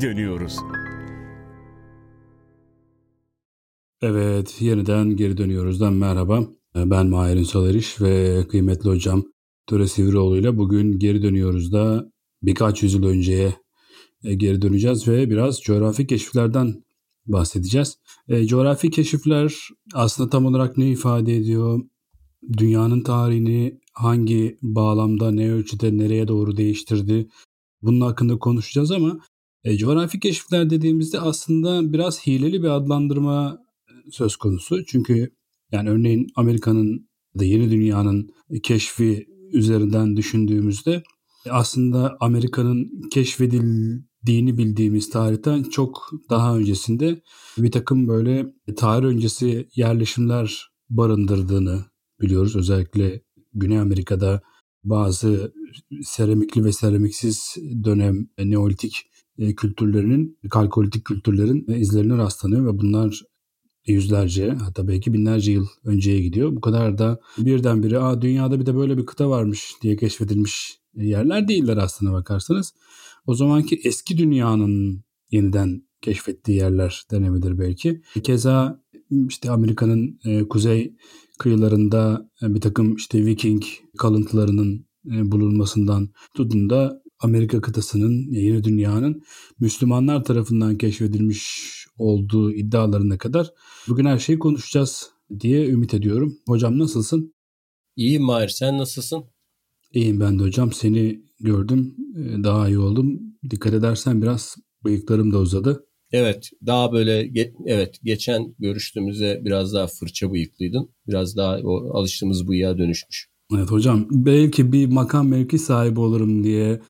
dönüyoruz. Evet, yeniden geri dönüyoruzdan merhaba. Ben Mahir Ünsal Eriş ve kıymetli hocam Töre Sivriroğlu ile bugün geri dönüyoruz da birkaç yüzyıl önceye e, geri döneceğiz ve biraz coğrafi keşiflerden bahsedeceğiz. E, coğrafi keşifler aslında tam olarak ne ifade ediyor? Dünyanın tarihini hangi bağlamda, ne ölçüde, nereye doğru değiştirdi? Bunun hakkında konuşacağız ama e, coğrafi keşifler dediğimizde aslında biraz hileli bir adlandırma e, söz konusu. Çünkü yani örneğin Amerika'nın da yeni dünyanın keşfi üzerinden düşündüğümüzde aslında Amerika'nın keşfedildiğini bildiğimiz tarihten çok daha öncesinde bir takım böyle tarih öncesi yerleşimler barındırdığını biliyoruz. Özellikle Güney Amerika'da bazı seramikli ve seramiksiz dönem neolitik e, kültürlerinin, kalkolitik kültürlerin izlerine rastlanıyor ve bunlar yüzlerce hatta belki binlerce yıl önceye gidiyor. Bu kadar da birdenbire Aa, dünyada bir de böyle bir kıta varmış diye keşfedilmiş yerler değiller aslına bakarsanız. O zamanki eski dünyanın yeniden keşfettiği yerler denebilir belki. Keza işte Amerika'nın e, kuzey kıyılarında e, bir takım işte Viking kalıntılarının e, bulunmasından tutun da Amerika kıtasının, yeni dünyanın Müslümanlar tarafından keşfedilmiş olduğu iddialarına kadar bugün her şeyi konuşacağız diye ümit ediyorum. Hocam nasılsın? İyiyim Mahir sen nasılsın? İyiyim ben de hocam. Seni gördüm. E, daha iyi oldum. Dikkat edersen biraz bıyıklarım da uzadı. Evet daha böyle evet geçen görüştüğümüzde biraz daha fırça bıyıklıydın. Biraz daha o alıştığımız bıyığa dönüşmüş. Evet hocam belki bir makam mevki sahibi olurum diye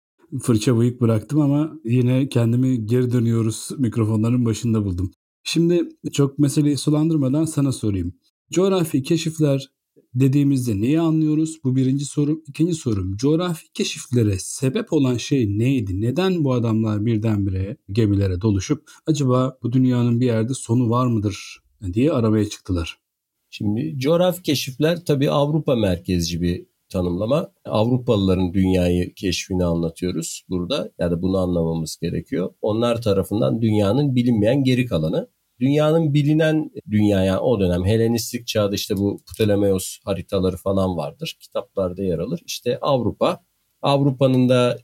fırça bıyık bıraktım ama yine kendimi geri dönüyoruz mikrofonların başında buldum. Şimdi çok meseleyi sulandırmadan sana sorayım. Coğrafi keşifler dediğimizde neyi anlıyoruz? Bu birinci sorum. İkinci sorum coğrafi keşiflere sebep olan şey neydi? Neden bu adamlar birdenbire gemilere doluşup acaba bu dünyanın bir yerde sonu var mıdır diye aramaya çıktılar? Şimdi coğrafi keşifler tabii Avrupa merkezci bir tanımlama. Avrupalıların dünyayı keşfini anlatıyoruz burada. Yani bunu anlamamız gerekiyor. Onlar tarafından dünyanın bilinmeyen geri kalanı. Dünyanın bilinen dünya yani o dönem Helenistik çağda işte bu Ptolemaios haritaları falan vardır. Kitaplarda yer alır. İşte Avrupa. Avrupa'nın da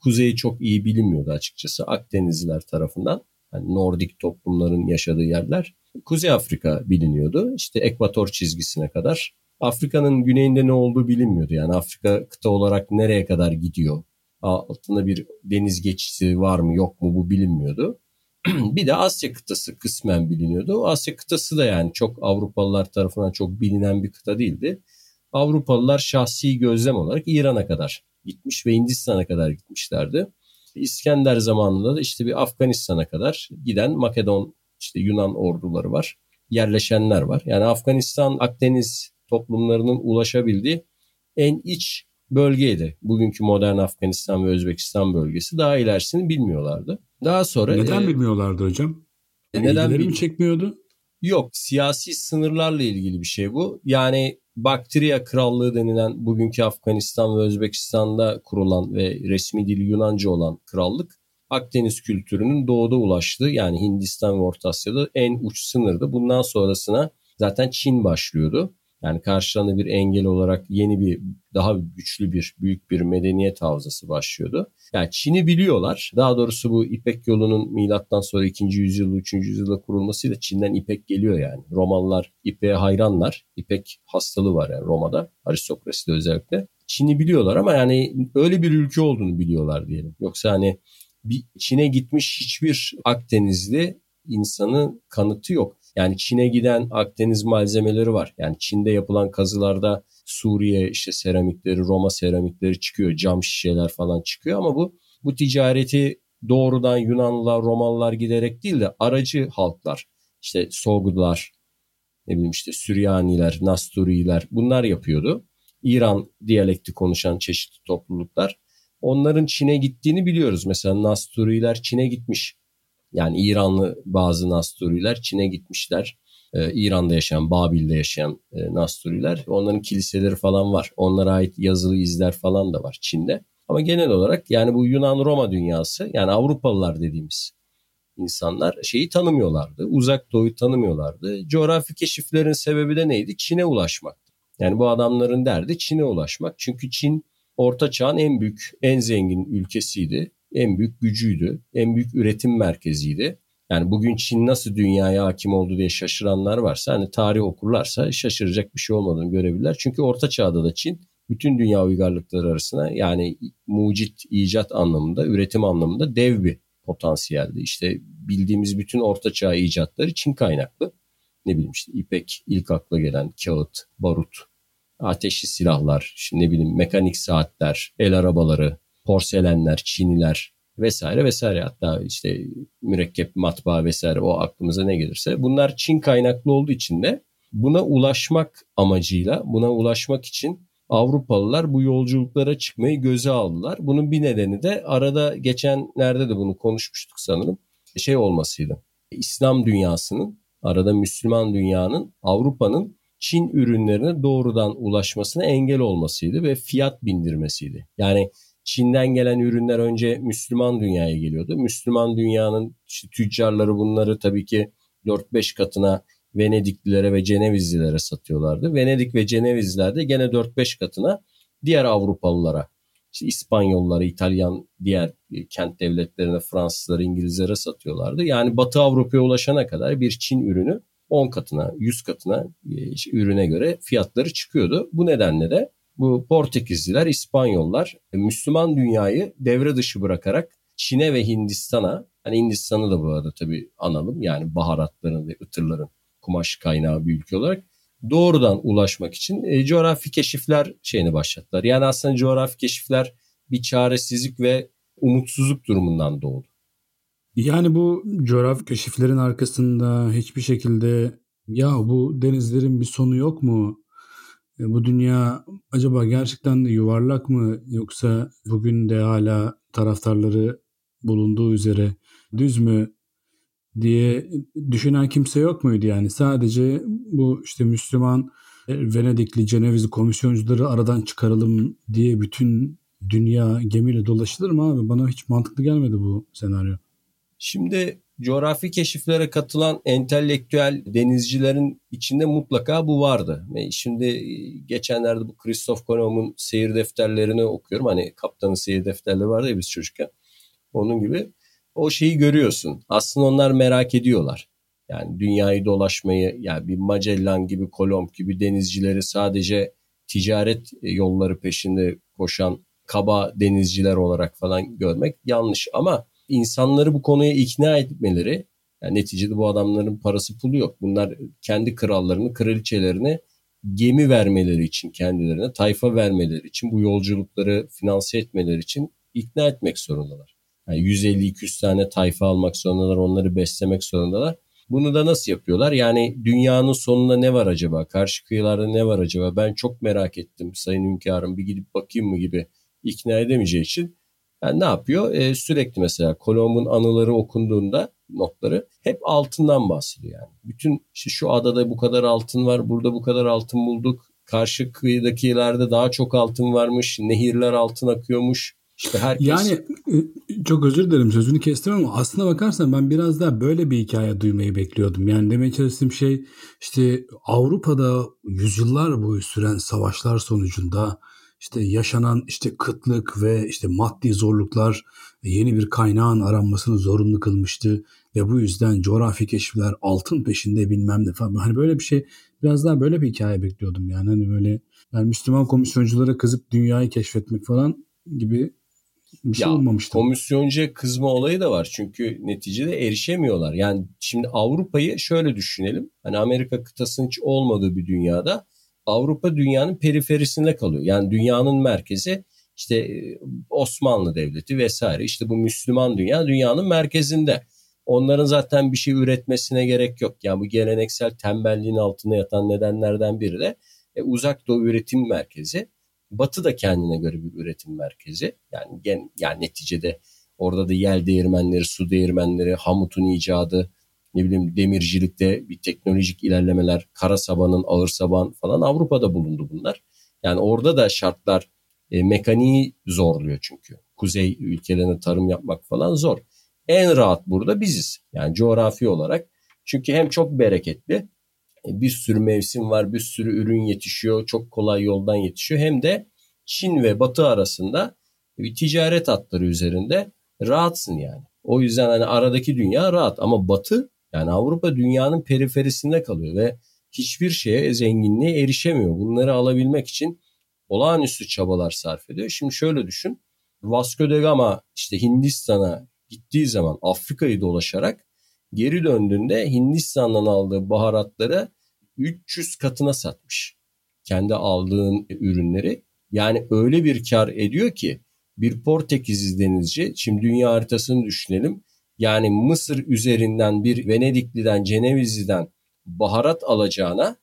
kuzeyi çok iyi bilinmiyordu açıkçası Akdenizliler tarafından. Yani Nordik toplumların yaşadığı yerler. Kuzey Afrika biliniyordu. İşte ekvator çizgisine kadar. Afrika'nın güneyinde ne olduğu bilinmiyordu. Yani Afrika kıta olarak nereye kadar gidiyor? Altında bir deniz geçişi var mı yok mu bu bilinmiyordu. bir de Asya kıtası kısmen biliniyordu. Asya kıtası da yani çok Avrupalılar tarafından çok bilinen bir kıta değildi. Avrupalılar şahsi gözlem olarak İran'a kadar gitmiş ve Hindistan'a kadar gitmişlerdi. İskender zamanında da işte bir Afganistan'a kadar giden Makedon işte Yunan orduları var. Yerleşenler var. Yani Afganistan Akdeniz toplumlarının ulaşabildiği en iç bölgeydi. Bugünkü modern Afganistan ve Özbekistan bölgesi daha ilerisini bilmiyorlardı. Daha sonra... Neden e, bilmiyorlardı hocam? E, neden mi çekmiyordu? Yok siyasi sınırlarla ilgili bir şey bu. Yani Baktriya Krallığı denilen bugünkü Afganistan ve Özbekistan'da kurulan ve resmi dili Yunanca olan krallık Akdeniz kültürünün doğuda ulaştığı yani Hindistan ve Orta Asya'da en uç sınırdı. Bundan sonrasına zaten Çin başlıyordu. Yani karşılarında bir engel olarak yeni bir daha güçlü bir büyük bir medeniyet havzası başlıyordu. Yani Çin'i biliyorlar. Daha doğrusu bu İpek yolunun milattan sonra 2. yüzyılda 3. yüzyılda kurulmasıyla Çin'den İpek geliyor yani. Romalılar İpek'e hayranlar. İpek hastalığı var yani Roma'da. Aristokraside özellikle. Çin'i biliyorlar ama yani öyle bir ülke olduğunu biliyorlar diyelim. Yoksa hani bir Çin'e gitmiş hiçbir Akdenizli insanın kanıtı yok. Yani Çin'e giden Akdeniz malzemeleri var. Yani Çin'de yapılan kazılarda Suriye işte seramikleri, Roma seramikleri çıkıyor, cam şişeler falan çıkıyor ama bu bu ticareti doğrudan Yunanlılar, Romalılar giderek değil de aracı halklar, işte Sogudlar, ne bileyim işte Süryaniler, Nasturiler bunlar yapıyordu. İran diyalekti konuşan çeşitli topluluklar. Onların Çin'e gittiğini biliyoruz. Mesela Nasturiler Çin'e gitmiş. Yani İranlı bazı Nasturiler Çin'e gitmişler. Ee, İran'da yaşayan, Babil'de yaşayan e, Nasturiler. Onların kiliseleri falan var. Onlara ait yazılı izler falan da var Çin'de. Ama genel olarak yani bu Yunan-Roma dünyası yani Avrupalılar dediğimiz insanlar şeyi tanımıyorlardı. Uzak doğuyu tanımıyorlardı. Coğrafi keşiflerin sebebi de neydi? Çin'e ulaşmak. Yani bu adamların derdi Çin'e ulaşmak. Çünkü Çin Orta Çağ'ın en büyük, en zengin ülkesiydi. En büyük gücüydü. En büyük üretim merkeziydi. Yani bugün Çin nasıl dünyaya hakim oldu diye şaşıranlar varsa hani tarih okurlarsa şaşıracak bir şey olmadığını görebilirler. Çünkü Orta Çağ'da da Çin bütün dünya uygarlıkları arasında yani mucit icat anlamında, üretim anlamında dev bir potansiyeldi. İşte bildiğimiz bütün Orta Çağ icatları Çin kaynaklı. Ne bileyim işte ipek ilk akla gelen kağıt, barut, ateşli silahlar, işte ne bileyim mekanik saatler, el arabaları, porselenler, çiniler vesaire vesaire. Hatta işte mürekkep, matbaa vesaire o aklımıza ne gelirse. Bunlar Çin kaynaklı olduğu için de buna ulaşmak amacıyla, buna ulaşmak için Avrupalılar bu yolculuklara çıkmayı göze aldılar. Bunun bir nedeni de arada geçenlerde de bunu konuşmuştuk sanırım. Şey olmasıydı. İslam dünyasının, arada Müslüman dünyanın Avrupa'nın Çin ürünlerine doğrudan ulaşmasına engel olmasıydı ve fiyat bindirmesiydi. Yani Çin'den gelen ürünler önce Müslüman dünyaya geliyordu. Müslüman dünyanın işte tüccarları bunları tabii ki 4-5 katına Venediklilere ve Cenevizlilere satıyorlardı. Venedik ve Cenevizliler de gene 4-5 katına diğer Avrupalılara, işte İspanyollara, İtalyan diğer kent devletlerine, Fransızlara, İngilizlere satıyorlardı. Yani Batı Avrupa'ya ulaşana kadar bir Çin ürünü 10 katına, 100 katına işte ürüne göre fiyatları çıkıyordu. Bu nedenle de bu Portekizliler, İspanyollar Müslüman dünyayı devre dışı bırakarak Çin'e ve Hindistan'a, hani Hindistan'ı da bu arada tabii analım yani baharatların ve ıtırların kumaş kaynağı bir ülke olarak doğrudan ulaşmak için e, coğrafi keşifler şeyini başlattılar. Yani aslında coğrafi keşifler bir çaresizlik ve umutsuzluk durumundan doğdu. Yani bu coğrafi keşiflerin arkasında hiçbir şekilde ya bu denizlerin bir sonu yok mu? E, bu dünya acaba gerçekten de yuvarlak mı yoksa bugün de hala taraftarları bulunduğu üzere düz mü diye düşünen kimse yok muydu yani? Sadece bu işte Müslüman e, Venedikli Cenevizli komisyoncuları aradan çıkaralım diye bütün dünya gemiyle dolaşılır mı abi? Bana hiç mantıklı gelmedi bu senaryo. Şimdi coğrafi keşiflere katılan entelektüel denizcilerin içinde mutlaka bu vardı. Şimdi e, geçenlerde bu Christoph Kolomb'un seyir defterlerini okuyorum. Hani kaptanın seyir defterleri vardı ya biz çocukken. Onun gibi o şeyi görüyorsun. Aslında onlar merak ediyorlar. Yani dünyayı dolaşmayı yani bir Magellan gibi Kolomb gibi denizcileri sadece ticaret yolları peşinde koşan kaba denizciler olarak falan görmek yanlış. Ama insanları bu konuya ikna etmeleri yani neticede bu adamların parası pulu yok. Bunlar kendi krallarını, kraliçelerini gemi vermeleri için kendilerine, tayfa vermeleri için, bu yolculukları finanse etmeleri için ikna etmek zorundalar. Yani 150-200 tane tayfa almak zorundalar, onları beslemek zorundalar. Bunu da nasıl yapıyorlar? Yani dünyanın sonunda ne var acaba? Karşı kıyılarda ne var acaba? Ben çok merak ettim sayın hünkârım bir gidip bakayım mı gibi ikna edemeyeceği için yani ne yapıyor? Ee, sürekli mesela Kolomb'un anıları okunduğunda notları hep altından bahsediyor yani. Bütün işte şu adada bu kadar altın var, burada bu kadar altın bulduk. Karşı kıyıdakilerde daha çok altın varmış, nehirler altın akıyormuş. İşte herkes... Yani e, çok özür dilerim sözünü kestim ama aslına bakarsan ben biraz daha böyle bir hikaye duymayı bekliyordum. Yani demeye çalıştığım şey işte Avrupa'da yüzyıllar boyu süren savaşlar sonucunda işte yaşanan işte kıtlık ve işte maddi zorluklar yeni bir kaynağın aranmasını zorunlu kılmıştı ve bu yüzden coğrafi keşifler altın peşinde bilmem ne falan. Hani böyle bir şey biraz daha böyle bir hikaye bekliyordum yani hani böyle yani Müslüman komisyonculara kızıp dünyayı keşfetmek falan gibi bir şey ya, olmamıştı. Komisyoncuya kızma olayı da var. Çünkü neticede erişemiyorlar. Yani şimdi Avrupa'yı şöyle düşünelim. Hani Amerika kıtasının hiç olmadığı bir dünyada Avrupa dünyanın periferisinde kalıyor. Yani dünyanın merkezi işte e, Osmanlı Devleti vesaire. İşte bu Müslüman dünya dünyanın merkezinde. Onların zaten bir şey üretmesine gerek yok. Yani bu geleneksel tembelliğin altında yatan nedenlerden biri de e, uzak doğu üretim merkezi. Batı da kendine göre bir üretim merkezi. Yani gen, yani neticede orada da yel değirmenleri, su değirmenleri, hamutun icadı, ne bileyim demircilikte bir teknolojik ilerlemeler, kara sabanın, ağır saban falan Avrupa'da bulundu bunlar. Yani orada da şartlar e, mekaniği zorluyor çünkü. Kuzey ülkelerine tarım yapmak falan zor. En rahat burada biziz. Yani coğrafi olarak. Çünkü hem çok bereketli. E, bir sürü mevsim var, bir sürü ürün yetişiyor, çok kolay yoldan yetişiyor. Hem de Çin ve Batı arasında bir ticaret hatları üzerinde rahatsın yani. O yüzden hani aradaki dünya rahat ama Batı yani Avrupa dünyanın periferisinde kalıyor ve hiçbir şeye zenginliğe erişemiyor. Bunları alabilmek için olağanüstü çabalar sarf ediyor. Şimdi şöyle düşün. Vasco da Gama işte Hindistan'a gittiği zaman Afrika'yı dolaşarak geri döndüğünde Hindistan'dan aldığı baharatları 300 katına satmış. Kendi aldığın ürünleri. Yani öyle bir kar ediyor ki bir Portekizli denizci, şimdi dünya haritasını düşünelim. Yani Mısır üzerinden bir Venedikliden, Cenevizli'den baharat alacağına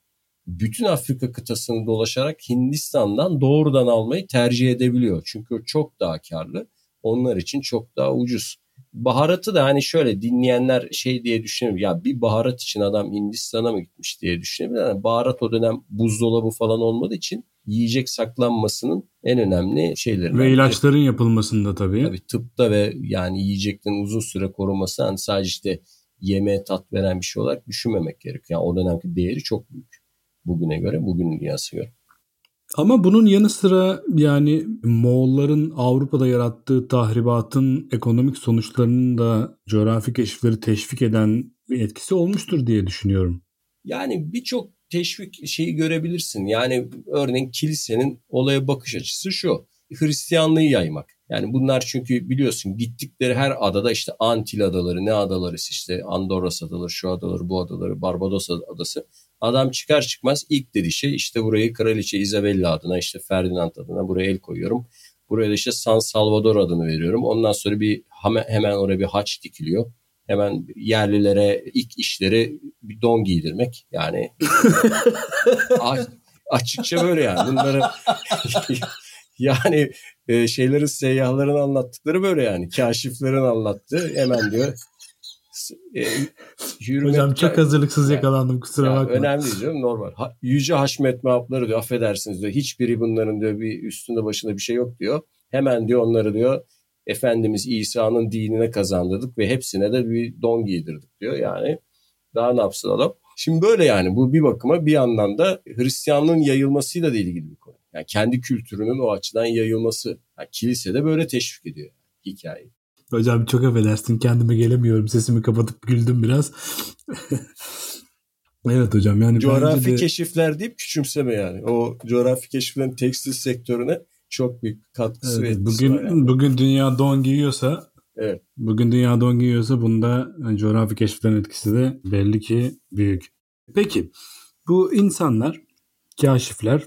bütün Afrika kıtasını dolaşarak Hindistan'dan doğrudan almayı tercih edebiliyor. Çünkü çok daha karlı. Onlar için çok daha ucuz. Baharatı da hani şöyle dinleyenler şey diye düşünüyor. Ya bir baharat için adam Hindistan'a mı gitmiş diye düşünebilir. Yani baharat o dönem buzdolabı falan olmadığı için yiyecek saklanmasının en önemli şeyleri. Ve ilaçların yapılmasında tabii. Tabii tıpta ve yani yiyeceklerin uzun süre korunması hani sadece işte yemeğe tat veren bir şey olarak düşünmemek gerekiyor. Yani o dönemki değeri çok büyük bugüne göre, bugünün dünyası göre. Ama bunun yanı sıra yani Moğolların Avrupa'da yarattığı tahribatın ekonomik sonuçlarının da coğrafi keşifleri teşvik eden bir etkisi olmuştur diye düşünüyorum. Yani birçok teşvik şeyi görebilirsin. Yani örneğin kilisenin olaya bakış açısı şu. Hristiyanlığı yaymak. Yani bunlar çünkü biliyorsun gittikleri her adada işte Antil adaları, ne adaları işte Andorras adaları, şu adaları, bu adaları, Barbados adası. Adam çıkar çıkmaz ilk dediği şey işte burayı Kraliçe Isabella adına işte Ferdinand adına buraya el koyuyorum. Buraya da işte San Salvador adını veriyorum. Ondan sonra bir hemen oraya bir haç dikiliyor. Hemen yerlilere ilk işleri bir don giydirmek. Yani açıkça böyle yani. Bunları yani e, şeylerin seyyahların anlattıkları böyle yani. Kaşiflerin anlattığı hemen diyor e, hürmet, Hocam çok hazırlıksız yani, yakalandım kusura yani bakma. Önemli değil canım normal. Ha, yüce Haşmet mehapları diyor affedersiniz diyor. Hiçbiri bunların diyor bir üstünde başında bir şey yok diyor. Hemen diyor onları diyor Efendimiz İsa'nın dinine kazandırdık ve hepsine de bir don giydirdik diyor. Yani daha ne yapsın adam? Şimdi böyle yani bu bir bakıma bir yandan da Hristiyanlığın yayılmasıyla da ilgili bir konu. Yani kendi kültürünün o açıdan yayılması. Yani kilise de böyle teşvik ediyor hikayeyi. Hocam çok affedersin kendime gelemiyorum. Sesimi kapatıp güldüm biraz. evet hocam yani coğrafi de... keşifler deyip küçümseme yani. O coğrafi keşiflerin tekstil sektörüne çok büyük katkısı evet, ve bugün yani. bugün dünya don giyiyorsa evet. Bugün dünya don giyiyorsa bunda coğrafi keşiflerin etkisi de belli ki büyük. Peki bu insanlar, kaşifler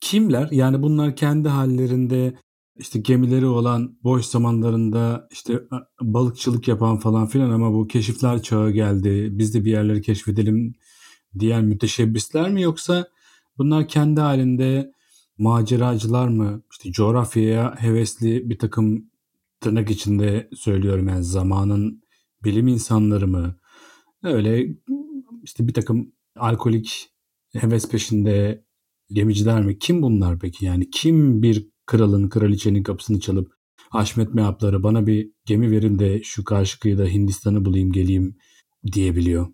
kimler? Yani bunlar kendi hallerinde işte gemileri olan boş zamanlarında işte balıkçılık yapan falan filan ama bu keşifler çağı geldi. Biz de bir yerleri keşfedelim diyen müteşebbisler mi yoksa bunlar kendi halinde maceracılar mı? İşte coğrafyaya hevesli bir takım tırnak içinde söylüyorum yani zamanın bilim insanları mı? Öyle işte bir takım alkolik heves peşinde gemiciler mi? Kim bunlar peki? Yani kim bir kralın, kraliçenin kapısını çalıp Haşmet Mehapları bana bir gemi verin de şu karşı kıyıda Hindistan'ı bulayım geleyim diyebiliyor.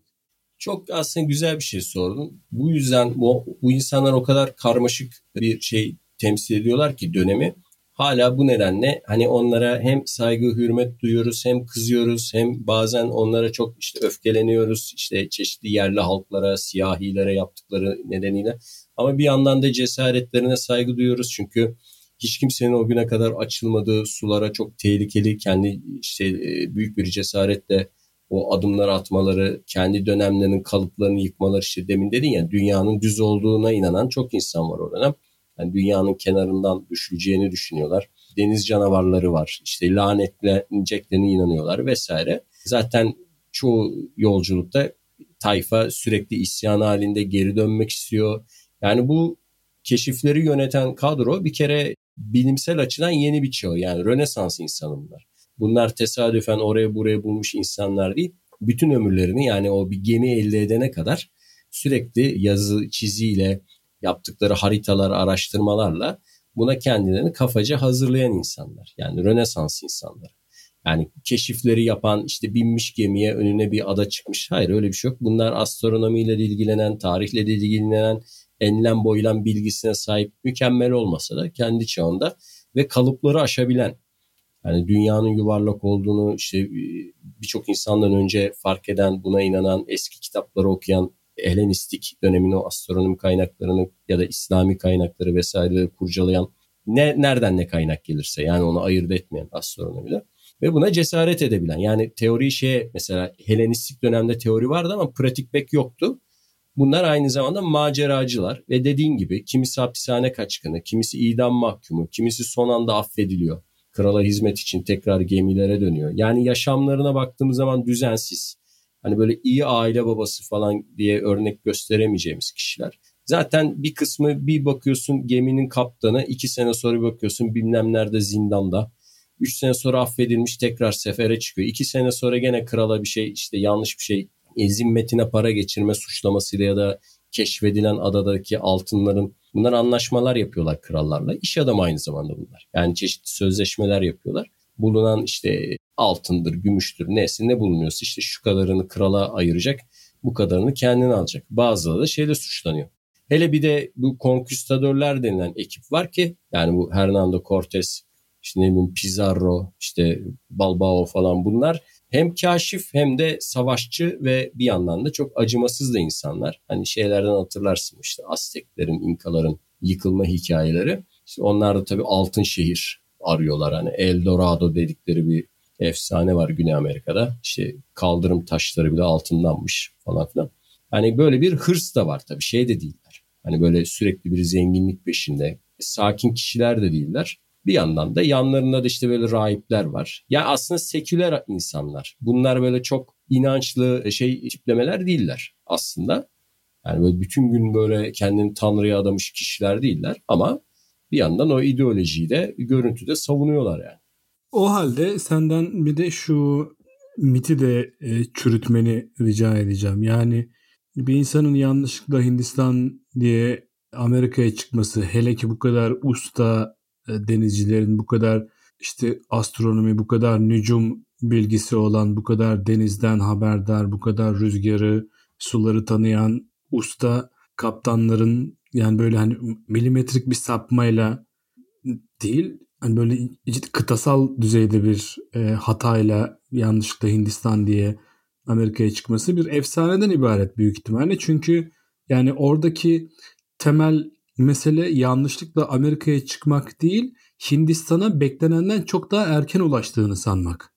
Çok aslında güzel bir şey sordun. Bu yüzden bu, bu insanlar o kadar karmaşık bir şey temsil ediyorlar ki dönemi. Hala bu nedenle hani onlara hem saygı, hürmet duyuyoruz, hem kızıyoruz, hem bazen onlara çok işte öfkeleniyoruz. işte çeşitli yerli halklara, siyahilere yaptıkları nedeniyle. Ama bir yandan da cesaretlerine saygı duyuyoruz. Çünkü hiç kimsenin o güne kadar açılmadığı sulara çok tehlikeli kendi işte e, büyük bir cesaretle o adımlar atmaları, kendi dönemlerinin kalıplarını yıkmaları işte demin dedin ya dünyanın düz olduğuna inanan çok insan var o dönem. Yani dünyanın kenarından düşüleceğini düşünüyorlar. Deniz canavarları var. İşte lanetleneceklerine inanıyorlar vesaire. Zaten çoğu yolculukta tayfa sürekli isyan halinde geri dönmek istiyor. Yani bu keşifleri yöneten kadro bir kere bilimsel açıdan yeni bir çağ. Yani Rönesans insanı bunlar. Bunlar tesadüfen oraya buraya bulmuş insanlar değil. Bütün ömürlerini yani o bir gemi elde edene kadar sürekli yazı çiziyle yaptıkları haritalar, araştırmalarla buna kendilerini kafaca hazırlayan insanlar. Yani Rönesans insanları. Yani keşifleri yapan işte binmiş gemiye önüne bir ada çıkmış. Hayır öyle bir şey yok. Bunlar astronomiyle de ilgilenen, tarihle de ilgilenen, enlem boylan bilgisine sahip mükemmel olmasa da kendi çağında ve kalıpları aşabilen yani dünyanın yuvarlak olduğunu işte e, birçok insandan önce fark eden, buna inanan, eski kitapları okuyan, Helenistik dönemin o astronomi kaynaklarını ya da İslami kaynakları vesaireleri kurcalayan ne nereden ne kaynak gelirse yani onu ayırt etmeyen astronomide ve buna cesaret edebilen yani teori şeye mesela Helenistik dönemde teori vardı ama pratik pek yoktu. Bunlar aynı zamanda maceracılar ve dediğin gibi kimisi hapishane kaçkını, kimisi idam mahkumu, kimisi son anda affediliyor. Krala hizmet için tekrar gemilere dönüyor. Yani yaşamlarına baktığımız zaman düzensiz. Hani böyle iyi aile babası falan diye örnek gösteremeyeceğimiz kişiler. Zaten bir kısmı bir bakıyorsun geminin kaptanı, iki sene sonra bakıyorsun bilmem nerede zindanda. Üç sene sonra affedilmiş tekrar sefere çıkıyor. İki sene sonra gene krala bir şey işte yanlış bir şey zimmetine para geçirme suçlamasıyla ya da keşfedilen adadaki altınların bunlar anlaşmalar yapıyorlar krallarla. İş adamı aynı zamanda bunlar. Yani çeşitli sözleşmeler yapıyorlar. Bulunan işte altındır, gümüştür, neyse ne bulunuyorsa işte şu kadarını krala ayıracak, bu kadarını kendine alacak. Bazıları da şeyle suçlanıyor. Hele bir de bu konküstadörler denilen ekip var ki yani bu Hernando Cortes, işte ne bileyim Pizarro, işte Balbao falan bunlar hem kaşif hem de savaşçı ve bir yandan da çok acımasız da insanlar. Hani şeylerden hatırlarsın işte Azteklerin, İnkaların yıkılma hikayeleri. İşte onlar da tabii altın şehir arıyorlar. Hani El Dorado dedikleri bir efsane var Güney Amerika'da. İşte kaldırım taşları bile altındanmış falan filan. Hani böyle bir hırs da var tabii şey de değiller. Hani böyle sürekli bir zenginlik peşinde. Sakin kişiler de değiller. Bir yandan da yanlarında da işte böyle rahipler var. Ya yani aslında seküler insanlar. Bunlar böyle çok inançlı e, şey tiplemeler değiller aslında. Yani böyle bütün gün böyle kendini Tanrı'ya adamış kişiler değiller ama bir yandan o ideolojiyi de görüntüde savunuyorlar yani. O halde senden bir de şu miti de e, çürütmeni rica edeceğim. Yani bir insanın yanlışlıkla Hindistan diye Amerika'ya çıkması hele ki bu kadar usta denizcilerin bu kadar işte astronomi bu kadar nücum bilgisi olan bu kadar denizden haberdar bu kadar rüzgarı suları tanıyan usta kaptanların yani böyle hani milimetrik bir sapmayla değil hani böyle kıtasal düzeyde bir e, hatayla yanlışlıkla Hindistan diye Amerika'ya çıkması bir efsaneden ibaret büyük ihtimalle. Çünkü yani oradaki temel mesele yanlışlıkla Amerika'ya çıkmak değil, Hindistan'a beklenenden çok daha erken ulaştığını sanmak.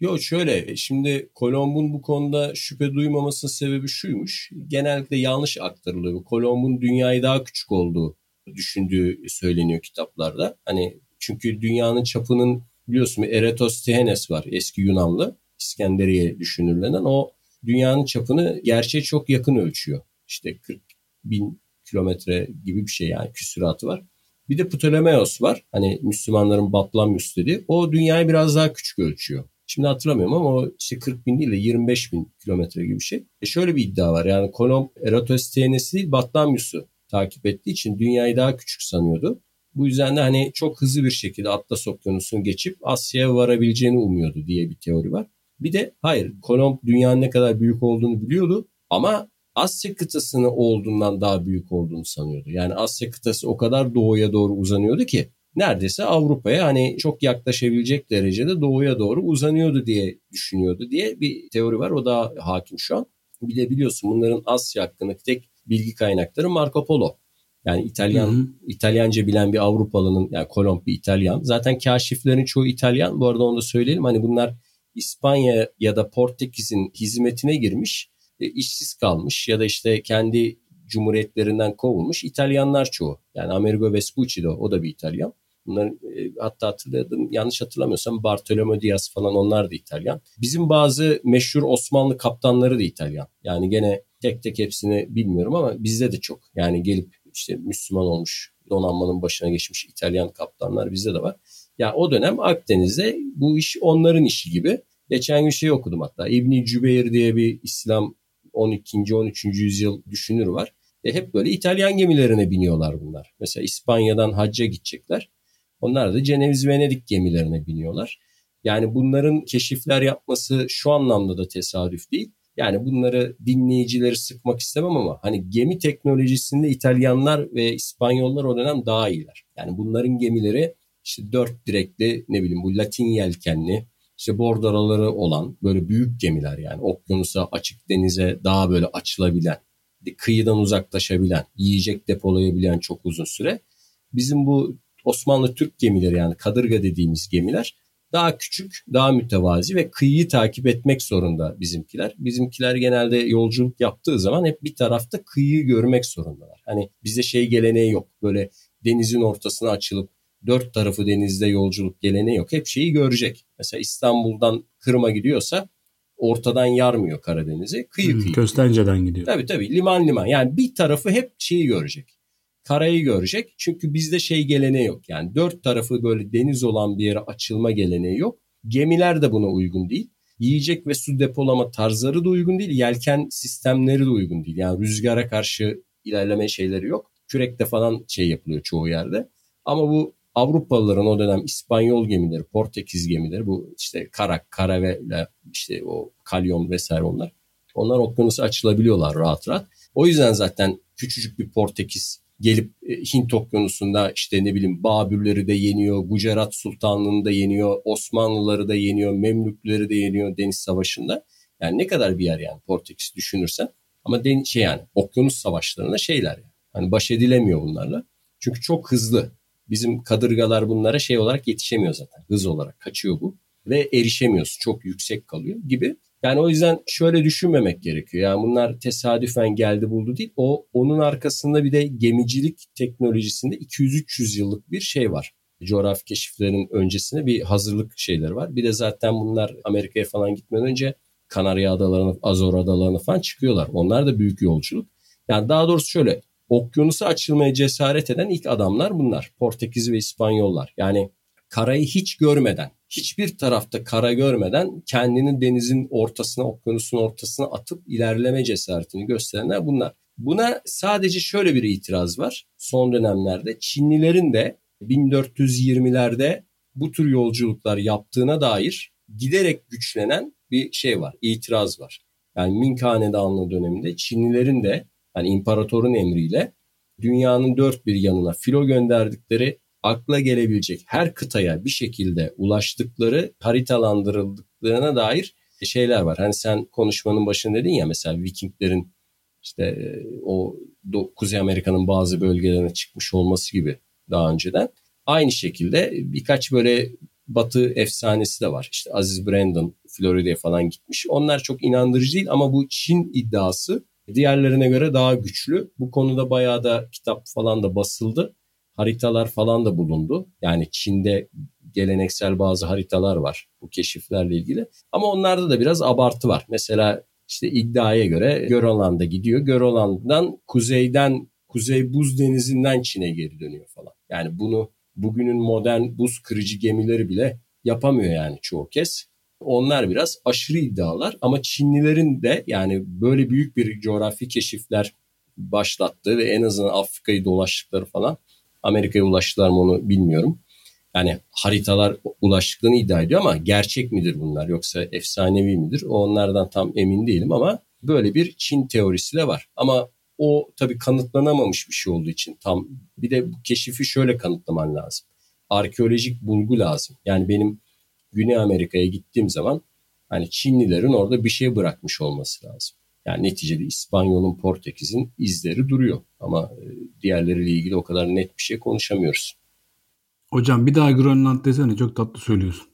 Yok şöyle şimdi Kolomb'un bu konuda şüphe duymamasının sebebi şuymuş. Genellikle yanlış aktarılıyor. Kolomb'un dünyayı daha küçük olduğu düşündüğü söyleniyor kitaplarda. Hani çünkü dünyanın çapının biliyorsun Eratosthenes var eski Yunanlı. İskenderiye düşünürlenen o dünyanın çapını gerçeğe çok yakın ölçüyor. İşte 40 bin kilometre gibi bir şey yani küsuratı var. Bir de Ptolemaios var. Hani Müslümanların Batlamyus dediği. O dünyayı biraz daha küçük ölçüyor. Şimdi hatırlamıyorum ama o işte 40 bin değil de 25 bin kilometre gibi bir şey. E şöyle bir iddia var. Yani Kolomb Eratosthenes'i değil Batlamyus'u takip ettiği için dünyayı daha küçük sanıyordu. Bu yüzden de hani çok hızlı bir şekilde Atlas Okyanusu'nu geçip Asya'ya varabileceğini umuyordu diye bir teori var. Bir de hayır Kolomb dünyanın ne kadar büyük olduğunu biliyordu ama Asya kıtasını olduğundan daha büyük olduğunu sanıyordu. Yani Asya kıtası o kadar doğuya doğru uzanıyordu ki neredeyse Avrupa'ya hani çok yaklaşabilecek derecede doğuya doğru uzanıyordu diye düşünüyordu diye bir teori var. O da hakim şu an. Bir de biliyorsun bunların Asya hakkındaki tek bilgi kaynakları Marco Polo. Yani İtalyan hı hı. İtalyanca bilen bir Avrupalı'nın yani Kolomb bir İtalyan. Zaten kaşiflerin çoğu İtalyan. Bu arada onu da söyleyelim. Hani bunlar İspanya ya da Portekiz'in hizmetine girmiş işsiz kalmış ya da işte kendi cumhuriyetlerinden kovulmuş İtalyanlar çoğu. Yani Amerigo Vespucci de o, da bir İtalyan. Bunlar e, hatta hatırladım yanlış hatırlamıyorsam Bartolomeo Diaz falan onlar da İtalyan. Bizim bazı meşhur Osmanlı kaptanları da İtalyan. Yani gene tek tek hepsini bilmiyorum ama bizde de çok. Yani gelip işte Müslüman olmuş donanmanın başına geçmiş İtalyan kaptanlar bizde de var. Ya o dönem Akdeniz'de bu iş onların işi gibi. Geçen gün şey okudum hatta İbni Cübeyr diye bir İslam 12. 13. yüzyıl düşünür var. E hep böyle İtalyan gemilerine biniyorlar bunlar. Mesela İspanya'dan hacca gidecekler. Onlar da Ceneviz Venedik gemilerine biniyorlar. Yani bunların keşifler yapması şu anlamda da tesadüf değil. Yani bunları dinleyicileri sıkmak istemem ama hani gemi teknolojisinde İtalyanlar ve İspanyollar o dönem daha iyiler. Yani bunların gemileri işte dört direkli ne bileyim bu Latin yelkenli işte bordaraları olan böyle büyük gemiler yani okyanusa açık denize daha böyle açılabilen kıyıdan uzaklaşabilen yiyecek depolayabilen çok uzun süre bizim bu Osmanlı Türk gemileri yani kadırga dediğimiz gemiler daha küçük, daha mütevazi ve kıyıyı takip etmek zorunda bizimkiler. Bizimkiler genelde yolculuk yaptığı zaman hep bir tarafta kıyıyı görmek zorundalar. Hani bize şey geleneği yok. Böyle denizin ortasına açılıp dört tarafı denizde yolculuk geleneği yok. Hep şeyi görecek. Mesela İstanbul'dan Kırım'a gidiyorsa ortadan yarmıyor Karadeniz'i. Kıyı hmm, kıyı. Köstenceden gidiyor. Tabii tabii liman liman. Yani bir tarafı hep şeyi görecek. Karayı görecek. Çünkü bizde şey geleneği yok. Yani dört tarafı böyle deniz olan bir yere açılma geleneği yok. Gemiler de buna uygun değil. Yiyecek ve su depolama tarzları da uygun değil. Yelken sistemleri de uygun değil. Yani rüzgara karşı ilerleme şeyleri yok. Kürekte falan şey yapılıyor çoğu yerde. Ama bu Avrupalıların o dönem İspanyol gemileri, Portekiz gemileri bu işte Karak, Karave, işte o Kalyon vesaire onlar. Onlar okyanusu açılabiliyorlar rahat rahat. O yüzden zaten küçücük bir Portekiz gelip e, Hint okyanusunda işte ne bileyim Babürleri de yeniyor, Gujarat Sultanlığı'nı da yeniyor, Osmanlıları da yeniyor, Memlükleri de yeniyor Deniz Savaşı'nda. Yani ne kadar bir yer yani Portekiz düşünürsen. Ama den şey yani okyanus savaşlarında şeyler yani. Hani baş edilemiyor bunlarla. Çünkü çok hızlı. Bizim kadırgalar bunlara şey olarak yetişemiyor zaten. Hız olarak kaçıyor bu. Ve erişemiyorsun. Çok yüksek kalıyor gibi. Yani o yüzden şöyle düşünmemek gerekiyor. Yani bunlar tesadüfen geldi buldu değil. O onun arkasında bir de gemicilik teknolojisinde 200-300 yıllık bir şey var. Coğrafi keşiflerin öncesinde bir hazırlık şeyleri var. Bir de zaten bunlar Amerika'ya falan gitmeden önce Kanarya Adalarına, Azor Adalarına falan çıkıyorlar. Onlar da büyük yolculuk. Yani daha doğrusu şöyle okyanusa açılmaya cesaret eden ilk adamlar bunlar. Portekiz ve İspanyollar. Yani karayı hiç görmeden, hiçbir tarafta kara görmeden kendini denizin ortasına, okyanusun ortasına atıp ilerleme cesaretini gösterenler bunlar. Buna sadece şöyle bir itiraz var. Son dönemlerde Çinlilerin de 1420'lerde bu tür yolculuklar yaptığına dair giderek güçlenen bir şey var, itiraz var. Yani Ming Hanedanlığı döneminde Çinlilerin de yani imparatorun emriyle dünyanın dört bir yanına filo gönderdikleri akla gelebilecek her kıtaya bir şekilde ulaştıkları haritalandırıldıklarına dair şeyler var. Hani sen konuşmanın başında dedin ya mesela Vikinglerin işte e, o Kuzey Amerika'nın bazı bölgelerine çıkmış olması gibi daha önceden. Aynı şekilde birkaç böyle batı efsanesi de var. İşte Aziz Brandon Florida'ya falan gitmiş. Onlar çok inandırıcı değil ama bu Çin iddiası diğerlerine göre daha güçlü. Bu konuda bayağı da kitap falan da basıldı. Haritalar falan da bulundu. Yani Çin'de geleneksel bazı haritalar var bu keşiflerle ilgili. Ama onlarda da biraz abartı var. Mesela işte iddiaya göre Görolan'da gidiyor. Görolan'dan kuzeyden Kuzey Buz Denizi'nden Çin'e geri dönüyor falan. Yani bunu bugünün modern buz kırıcı gemileri bile yapamıyor yani çoğu kez. Onlar biraz aşırı iddialar ama Çinlilerin de yani böyle büyük bir coğrafi keşifler başlattığı ve en azından Afrika'yı dolaştıkları falan Amerika'ya ulaştılar mı onu bilmiyorum. Yani haritalar ulaştıklarını iddia ediyor ama gerçek midir bunlar yoksa efsanevi midir? Onlardan tam emin değilim ama böyle bir Çin teorisi de var. Ama o tabii kanıtlanamamış bir şey olduğu için tam bir de bu keşifi şöyle kanıtlaman lazım. Arkeolojik bulgu lazım. Yani benim Güney Amerika'ya gittiğim zaman hani Çinlilerin orada bir şey bırakmış olması lazım. Yani neticede İspanyol'un, Portekiz'in izleri duruyor. Ama e, diğerleriyle ilgili o kadar net bir şey konuşamıyoruz. Hocam bir daha Grönland desene çok tatlı söylüyorsun.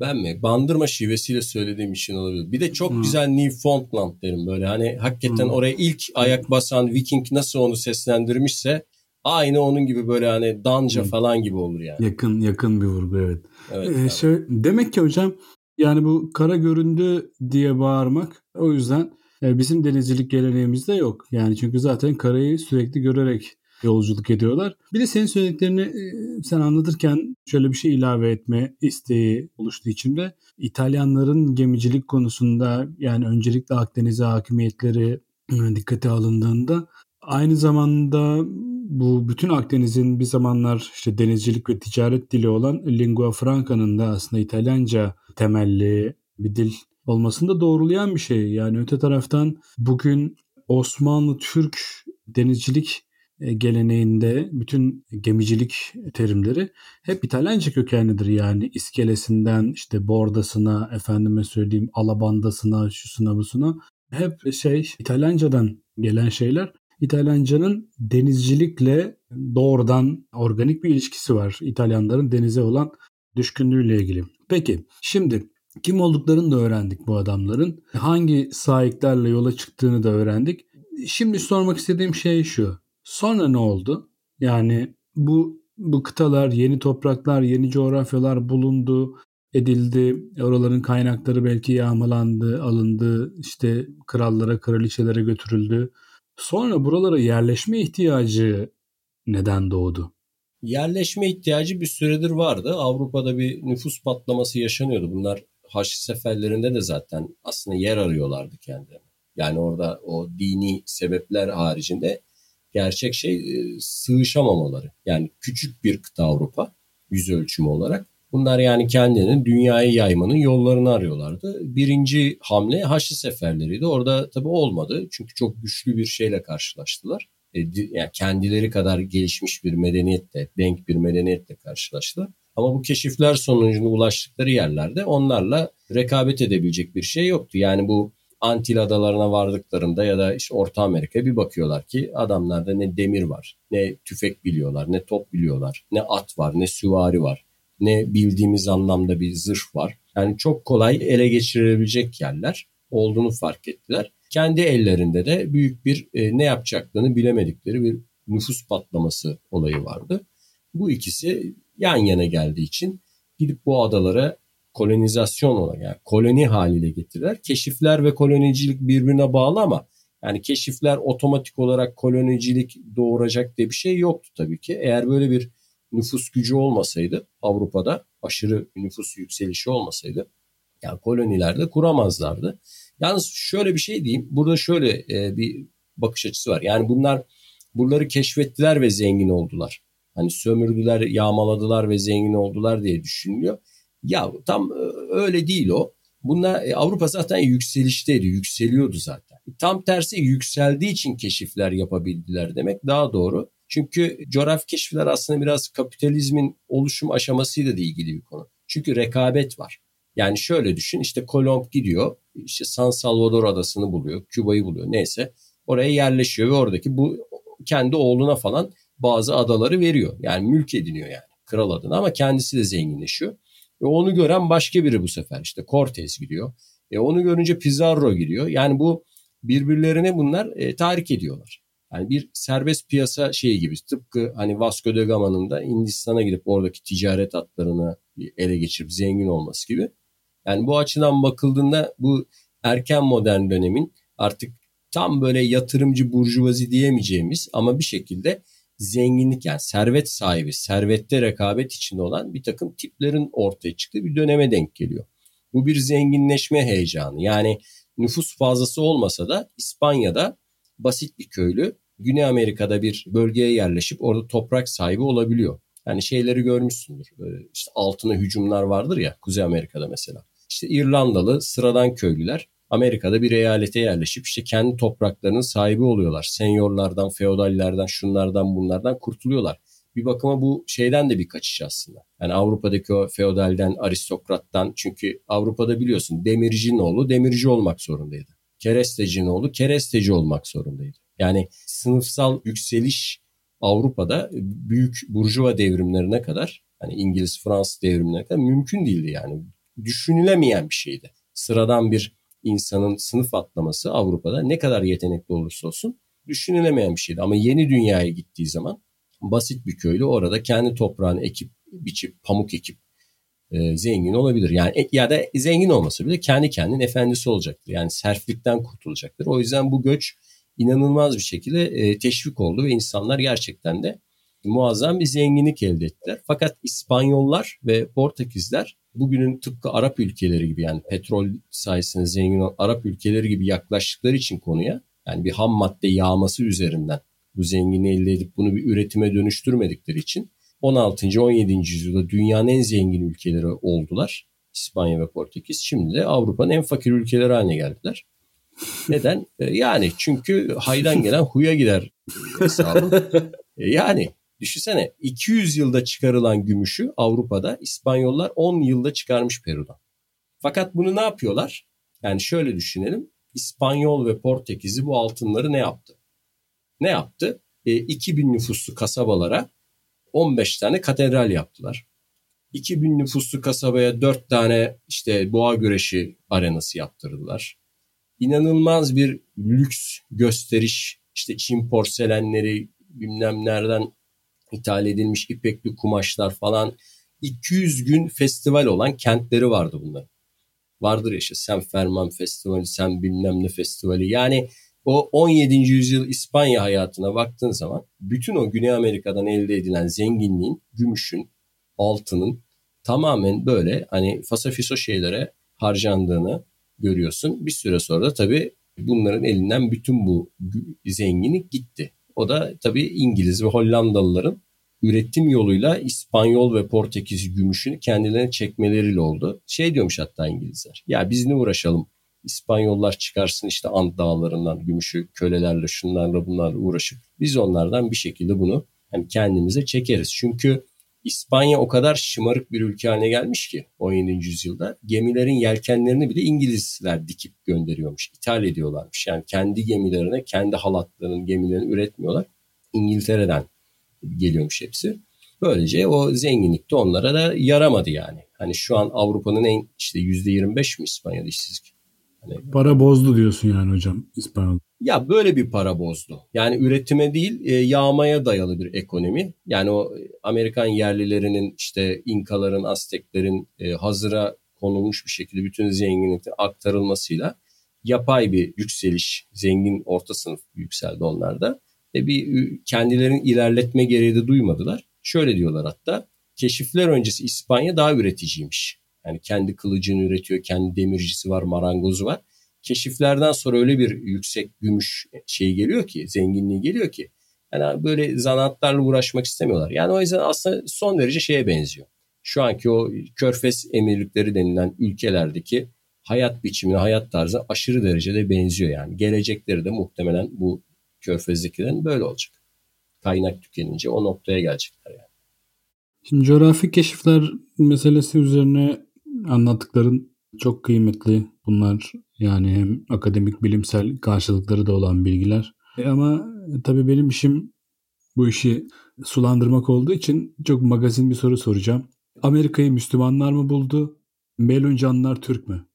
Ben mi? Bandırma şivesiyle söylediğim için olabilir. Bir de çok hmm. güzel Newfoundland derim böyle. Hani hakikaten hmm. oraya ilk ayak basan Viking nasıl onu seslendirmişse aynı onun gibi böyle hani Danca hmm. falan gibi olur yani. Yakın yakın bir vurgu evet. evet ee, şey, demek ki hocam yani bu kara göründü diye bağırmak o yüzden e, bizim denizcilik geleneğimizde yok. Yani çünkü zaten karayı sürekli görerek yolculuk ediyorlar. Bir de senin söylediklerini e, sen anlatırken şöyle bir şey ilave etme isteği oluştu içimde. İtalyanların gemicilik konusunda yani öncelikle Akdeniz'e hakimiyetleri e, dikkate alındığında aynı zamanda bu bütün Akdeniz'in bir zamanlar işte denizcilik ve ticaret dili olan lingua franca'nın da aslında İtalyanca temelli bir dil olmasını da doğrulayan bir şey. Yani öte taraftan bugün Osmanlı Türk denizcilik e, geleneğinde bütün gemicilik terimleri hep İtalyanca kökenlidir. Yani iskelesinden işte bordasına, efendime söyleyeyim alabandasına, şusuna busuna hep şey İtalyancadan gelen şeyler. İtalyancanın denizcilikle doğrudan organik bir ilişkisi var. İtalyanların denize olan düşkünlüğüyle ilgili. Peki şimdi kim olduklarını da öğrendik bu adamların. Hangi sahiplerle yola çıktığını da öğrendik. Şimdi sormak istediğim şey şu. Sonra ne oldu? Yani bu bu kıtalar, yeni topraklar, yeni coğrafyalar bulundu, edildi. Oraların kaynakları belki yağmalandı, alındı, işte krallara, kraliçelere götürüldü. Sonra buralara yerleşme ihtiyacı neden doğdu? Yerleşme ihtiyacı bir süredir vardı. Avrupa'da bir nüfus patlaması yaşanıyordu. Bunlar Haçlı seferlerinde de zaten aslında yer arıyorlardı kendilerine. Yani orada o dini sebepler haricinde gerçek şey e, sığışamamaları. Yani küçük bir kıta Avrupa yüz ölçümü olarak. Bunlar yani kendinin dünyayı yaymanın yollarını arıyorlardı. Birinci hamle Haçlı seferleriydi. Orada tabii olmadı. Çünkü çok güçlü bir şeyle karşılaştılar. E, yani kendileri kadar gelişmiş bir medeniyetle, denk bir medeniyetle karşılaştılar. Ama bu keşifler sonucunda ulaştıkları yerlerde onlarla rekabet edebilecek bir şey yoktu. Yani bu Antil adalarına vardıklarında ya da işte Orta Amerika'ya bir bakıyorlar ki adamlarda ne demir var, ne tüfek biliyorlar, ne top biliyorlar, ne at var, ne süvari var, ne bildiğimiz anlamda bir zırh var. Yani çok kolay ele geçirebilecek yerler olduğunu fark ettiler. Kendi ellerinde de büyük bir e, ne yapacaklarını bilemedikleri bir nüfus patlaması olayı vardı. Bu ikisi yan yana geldiği için gidip bu adalara kolonizasyon olarak yani koloni haliyle getirirler. Keşifler ve kolonicilik birbirine bağlı ama yani keşifler otomatik olarak kolonicilik doğuracak diye bir şey yoktu tabii ki. Eğer böyle bir nüfus gücü olmasaydı Avrupa'da aşırı nüfus yükselişi olmasaydı yani kolonilerde kuramazlardı. Yalnız şöyle bir şey diyeyim. Burada şöyle e, bir bakış açısı var. Yani bunlar buraları keşfettiler ve zengin oldular. Hani sömürdüler, yağmaladılar ve zengin oldular diye düşünülüyor. Ya tam e, öyle değil o. Bunlar e, Avrupa zaten yükselişteydi, yükseliyordu zaten. Tam tersi yükseldiği için keşifler yapabildiler demek daha doğru. Çünkü coğrafi keşifler aslında biraz kapitalizmin oluşum aşamasıyla da ilgili bir konu. Çünkü rekabet var. Yani şöyle düşün işte Kolomb gidiyor işte San Salvador adasını buluyor, Küba'yı buluyor neyse. Oraya yerleşiyor ve oradaki bu kendi oğluna falan bazı adaları veriyor. Yani mülk ediniyor yani kral adına ama kendisi de zenginleşiyor. Ve onu gören başka biri bu sefer işte Cortez gidiyor. E onu görünce Pizarro gidiyor. Yani bu birbirlerine bunlar e, tahrik ediyorlar. Yani bir serbest piyasa şeyi gibi tıpkı hani Vasco da Gama'nın da Hindistan'a gidip oradaki ticaret hatlarını ele geçirip zengin olması gibi. Yani bu açıdan bakıldığında bu erken modern dönemin artık tam böyle yatırımcı burjuvazi diyemeyeceğimiz ama bir şekilde zenginlik yani servet sahibi, servette rekabet içinde olan bir takım tiplerin ortaya çıktığı bir döneme denk geliyor. Bu bir zenginleşme heyecanı. Yani nüfus fazlası olmasa da İspanya'da basit bir köylü Güney Amerika'da bir bölgeye yerleşip orada toprak sahibi olabiliyor. Yani şeyleri görmüşsündür. Böyle işte altına hücumlar vardır ya Kuzey Amerika'da mesela. İşte İrlandalı sıradan köylüler Amerika'da bir eyalete yerleşip işte kendi topraklarının sahibi oluyorlar. Senyorlardan, feodallerden, şunlardan bunlardan kurtuluyorlar. Bir bakıma bu şeyden de bir kaçış aslında. Yani Avrupa'daki o feodalden, aristokrattan çünkü Avrupa'da biliyorsun demircinin oğlu demirci olmak zorundaydı. Kerestecinin oğlu keresteci olmak zorundaydı. Yani sınıfsal yükseliş Avrupa'da büyük burjuva devrimlerine kadar hani İngiliz Fransız devrimlerine kadar mümkün değildi yani. Düşünülemeyen bir şeydi. Sıradan bir insanın sınıf atlaması Avrupa'da ne kadar yetenekli olursa olsun düşünülemeyen bir şeydi. Ama yeni dünyaya gittiği zaman basit bir köylü orada kendi toprağını ekip, biçip, pamuk ekip e, zengin olabilir. Yani e, ya da zengin olması bile kendi kendinin efendisi olacaktır. Yani serflikten kurtulacaktır. O yüzden bu göç inanılmaz bir şekilde e, teşvik oldu ve insanlar gerçekten de muazzam bir zenginlik elde ettiler. Fakat İspanyollar ve Portekizler bugünün tıpkı Arap ülkeleri gibi yani petrol sayesinde zengin olan Arap ülkeleri gibi yaklaştıkları için konuya yani bir ham madde yağması üzerinden bu zenginliği elde edip bunu bir üretime dönüştürmedikleri için 16. 17. yüzyılda dünyanın en zengin ülkeleri oldular. İspanya ve Portekiz. Şimdi de Avrupa'nın en fakir ülkeleri haline geldiler. Neden? E, yani çünkü haydan gelen huya gider. E, yani düşünsene 200 yılda çıkarılan gümüşü Avrupa'da İspanyollar 10 yılda çıkarmış Peru'dan. Fakat bunu ne yapıyorlar? Yani şöyle düşünelim. İspanyol ve Portekizli bu altınları ne yaptı? Ne yaptı? E, 2000 nüfuslu kasabalara 15 tane katedral yaptılar. 2000 nüfuslu kasabaya 4 tane işte boğa güreşi arenası yaptırdılar. İnanılmaz bir lüks gösteriş işte Çin porselenleri bilmem nereden ithal edilmiş ipekli kumaşlar falan 200 gün festival olan kentleri vardı bunların. Vardır ya işte Sen Ferman Festivali, Sen bilmem ne festivali. Yani o 17. yüzyıl İspanya hayatına baktığın zaman bütün o Güney Amerika'dan elde edilen zenginliğin, gümüşün, altının tamamen böyle hani fasafiso şeylere harcandığını görüyorsun. Bir süre sonra da tabii bunların elinden bütün bu zenginlik gitti. O da tabii İngiliz ve Hollandalıların üretim yoluyla İspanyol ve Portekiz gümüşünü kendilerine çekmeleriyle oldu. Şey diyormuş hatta İngilizler. Ya biz ne uğraşalım? İspanyollar çıkarsın işte Ant dağlarından gümüşü kölelerle şunlarla bunlarla uğraşıp biz onlardan bir şekilde bunu hani kendimize çekeriz. Çünkü İspanya o kadar şımarık bir ülke haline gelmiş ki 17. yüzyılda gemilerin yelkenlerini bile İngilizler dikip gönderiyormuş, ithal ediyorlarmış. Yani kendi gemilerine, kendi halatlarının gemilerini üretmiyorlar. İngiltere'den geliyormuş hepsi. Böylece o zenginlik de onlara da yaramadı yani. Hani şu an Avrupa'nın en işte %25 mi İspanya'da işsizlik? Hani, para bozdu diyorsun yani hocam İspanyol. Ya böyle bir para bozdu. Yani üretime değil e, yağmaya dayalı bir ekonomi. Yani o Amerikan yerlilerinin işte İnkaların, Azteklerin e, hazıra konulmuş bir şekilde bütün zenginlikte aktarılmasıyla yapay bir yükseliş, zengin orta sınıf yükseldi onlarda. E bir kendilerini ilerletme gereği de duymadılar. Şöyle diyorlar hatta keşifler öncesi İspanya daha üreticiymiş. Yani kendi kılıcını üretiyor, kendi demircisi var, marangozu var. Keşiflerden sonra öyle bir yüksek gümüş şey geliyor ki, zenginliği geliyor ki. Yani böyle zanaatlarla uğraşmak istemiyorlar. Yani o yüzden aslında son derece şeye benziyor. Şu anki o körfez emirlikleri denilen ülkelerdeki hayat biçimine, hayat tarzı aşırı derecede benziyor yani. Gelecekleri de muhtemelen bu körfezdekilerin böyle olacak. Kaynak tükenince o noktaya gelecekler yani. Şimdi coğrafi keşifler meselesi üzerine anlattıkların çok kıymetli. Bunlar yani hem akademik bilimsel karşılıkları da olan bilgiler. E ama tabii benim işim bu işi sulandırmak olduğu için çok magazin bir soru soracağım. Amerika'yı Müslümanlar mı buldu? Meluncanlar Türk mü?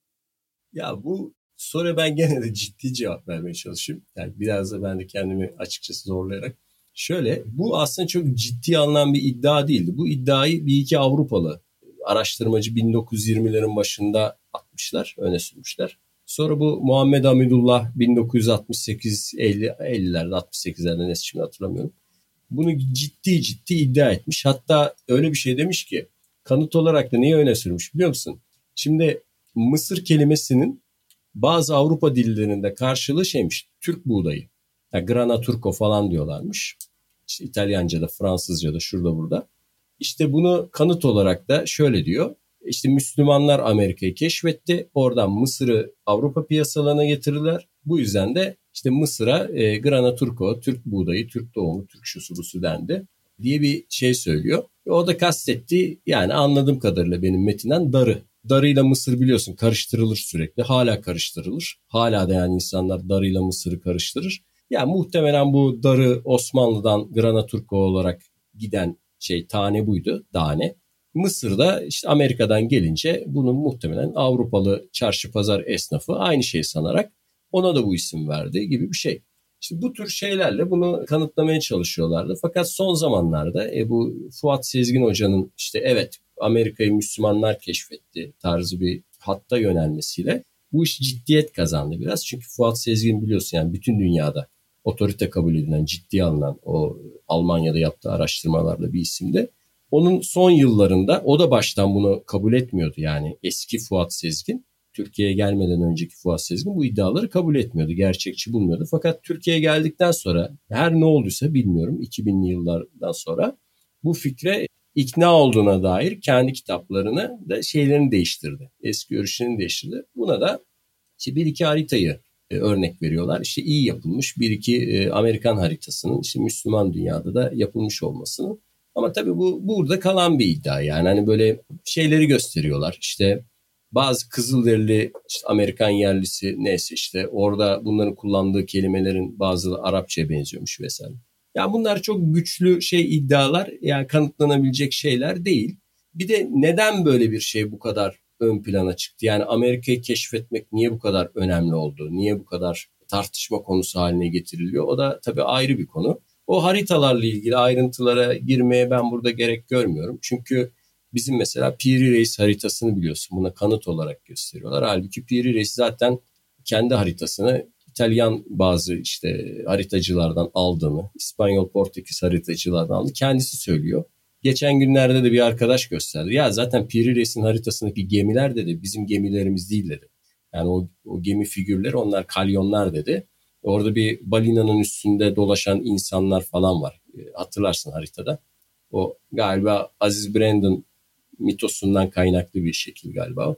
Ya bu soruya ben gene de ciddi cevap vermeye çalışayım. Yani biraz da ben de kendimi açıkçası zorlayarak. Şöyle bu aslında çok ciddi alınan bir iddia değildi. Bu iddiayı bir iki Avrupalı araştırmacı 1920'lerin başında atmışlar, öne sürmüşler. Sonra bu Muhammed Hamidullah 1968 50 50'lerde 68'lerde ne şimdi hatırlamıyorum. Bunu ciddi ciddi iddia etmiş. Hatta öyle bir şey demiş ki kanıt olarak da neyi öne sürmüş biliyor musun? Şimdi Mısır kelimesinin bazı Avrupa dillerinde karşılığı şeymiş Türk buğdayı. Yani grana turco falan diyorlarmış. İşte İtalyanca'da, Fransızca'da, şurada burada. İşte bunu kanıt olarak da şöyle diyor. İşte Müslümanlar Amerika'yı keşfetti. Oradan Mısır'ı Avrupa piyasalarına getirirler. Bu yüzden de işte Mısır'a e, Grana Turco, Türk buğdayı, Türk doğumu, Türk şusu busu dendi diye bir şey söylüyor. Ve o da kastetti yani anladığım kadarıyla benim metinden darı. Darıyla Mısır biliyorsun karıştırılır sürekli. Hala karıştırılır. Hala da yani insanlar darıyla Mısır'ı karıştırır. Yani muhtemelen bu darı Osmanlı'dan Grana Turco olarak giden şey tane buydu, tane. Mısır'da işte Amerika'dan gelince bunun muhtemelen Avrupalı çarşı pazar esnafı aynı şey sanarak ona da bu isim verdi gibi bir şey. İşte bu tür şeylerle bunu kanıtlamaya çalışıyorlardı. Fakat son zamanlarda e, bu Fuat Sezgin Hoca'nın işte evet Amerika'yı Müslümanlar keşfetti tarzı bir hatta yönelmesiyle bu iş ciddiyet kazandı biraz. Çünkü Fuat Sezgin biliyorsun yani bütün dünyada otorite kabul edilen, ciddiye alınan o Almanya'da yaptığı araştırmalarla bir isimdi. Onun son yıllarında o da baştan bunu kabul etmiyordu yani eski Fuat Sezgin. Türkiye'ye gelmeden önceki Fuat Sezgin bu iddiaları kabul etmiyordu. Gerçekçi bulmuyordu. Fakat Türkiye'ye geldikten sonra her ne olduysa bilmiyorum 2000'li yıllardan sonra bu fikre ikna olduğuna dair kendi kitaplarını da şeylerini değiştirdi. Eski görüşlerini değiştirdi. Buna da işte bir iki haritayı e, örnek veriyorlar. İşte iyi yapılmış bir iki e, Amerikan haritasının işte Müslüman dünyada da yapılmış olmasını. Ama tabii bu burada kalan bir iddia yani hani böyle şeyleri gösteriyorlar. İşte bazı Kızılderili işte Amerikan yerlisi neyse işte orada bunların kullandığı kelimelerin bazıları Arapçaya benziyormuş vesaire. Yani bunlar çok güçlü şey iddialar yani kanıtlanabilecek şeyler değil. Bir de neden böyle bir şey bu kadar ön plana çıktı? Yani Amerika'yı keşfetmek niye bu kadar önemli oldu? Niye bu kadar tartışma konusu haline getiriliyor? O da tabii ayrı bir konu. O haritalarla ilgili ayrıntılara girmeye ben burada gerek görmüyorum. Çünkü bizim mesela Piri Reis haritasını biliyorsun. Buna kanıt olarak gösteriyorlar. Halbuki Piri Reis zaten kendi haritasını İtalyan bazı işte haritacılardan aldığını, İspanyol, Portekiz haritacılardan aldı. Kendisi söylüyor. Geçen günlerde de bir arkadaş gösterdi. Ya zaten Piri Reis'in haritasındaki gemiler dedi bizim gemilerimiz değil dedi. Yani o, o gemi figürleri onlar kalyonlar dedi. Orada bir balinanın üstünde dolaşan insanlar falan var. E, hatırlarsın haritada. O galiba Aziz Brandon mitosundan kaynaklı bir şekil galiba.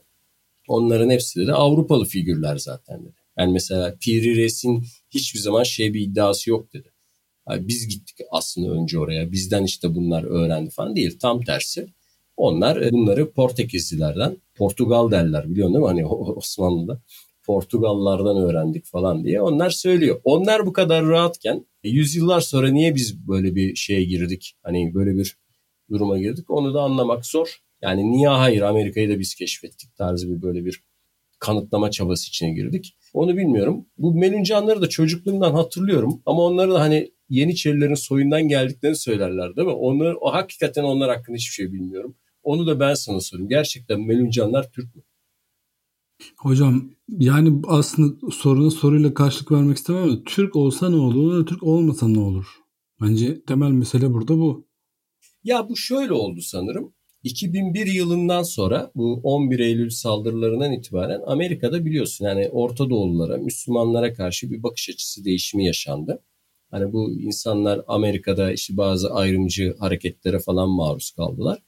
Onların hepsi de Avrupalı figürler zaten dedi. Yani mesela Piri Reis'in hiçbir zaman şey bir iddiası yok dedi. Yani biz gittik aslında önce oraya. Bizden işte bunlar öğrendi falan değil. Tam tersi. Onlar e, bunları Portekizlilerden, Portugal derler biliyorsun değil mi? Hani Osmanlı'da. Portugallardan öğrendik falan diye onlar söylüyor. Onlar bu kadar rahatken e, yüzyıllar sonra niye biz böyle bir şeye girdik? Hani böyle bir duruma girdik onu da anlamak zor. Yani niye hayır Amerika'yı da biz keşfettik tarzı bir böyle bir kanıtlama çabası içine girdik. Onu bilmiyorum. Bu meluncanları da çocukluğumdan hatırlıyorum ama onları da hani Yeniçerilerin soyundan geldiklerini söylerler değil mi? Onu, o hakikaten onlar hakkında hiçbir şey bilmiyorum. Onu da ben sana sorayım. Gerçekten meluncanlar Türk mü? Hocam yani aslında soruna soruyla karşılık vermek istemem ama Türk olsa ne olur, Türk olmasa ne olur? Bence temel mesele burada bu. Ya bu şöyle oldu sanırım. 2001 yılından sonra bu 11 Eylül saldırılarından itibaren Amerika'da biliyorsun yani Orta Doğululara, Müslümanlara karşı bir bakış açısı değişimi yaşandı. Hani bu insanlar Amerika'da işte bazı ayrımcı hareketlere falan maruz kaldılar.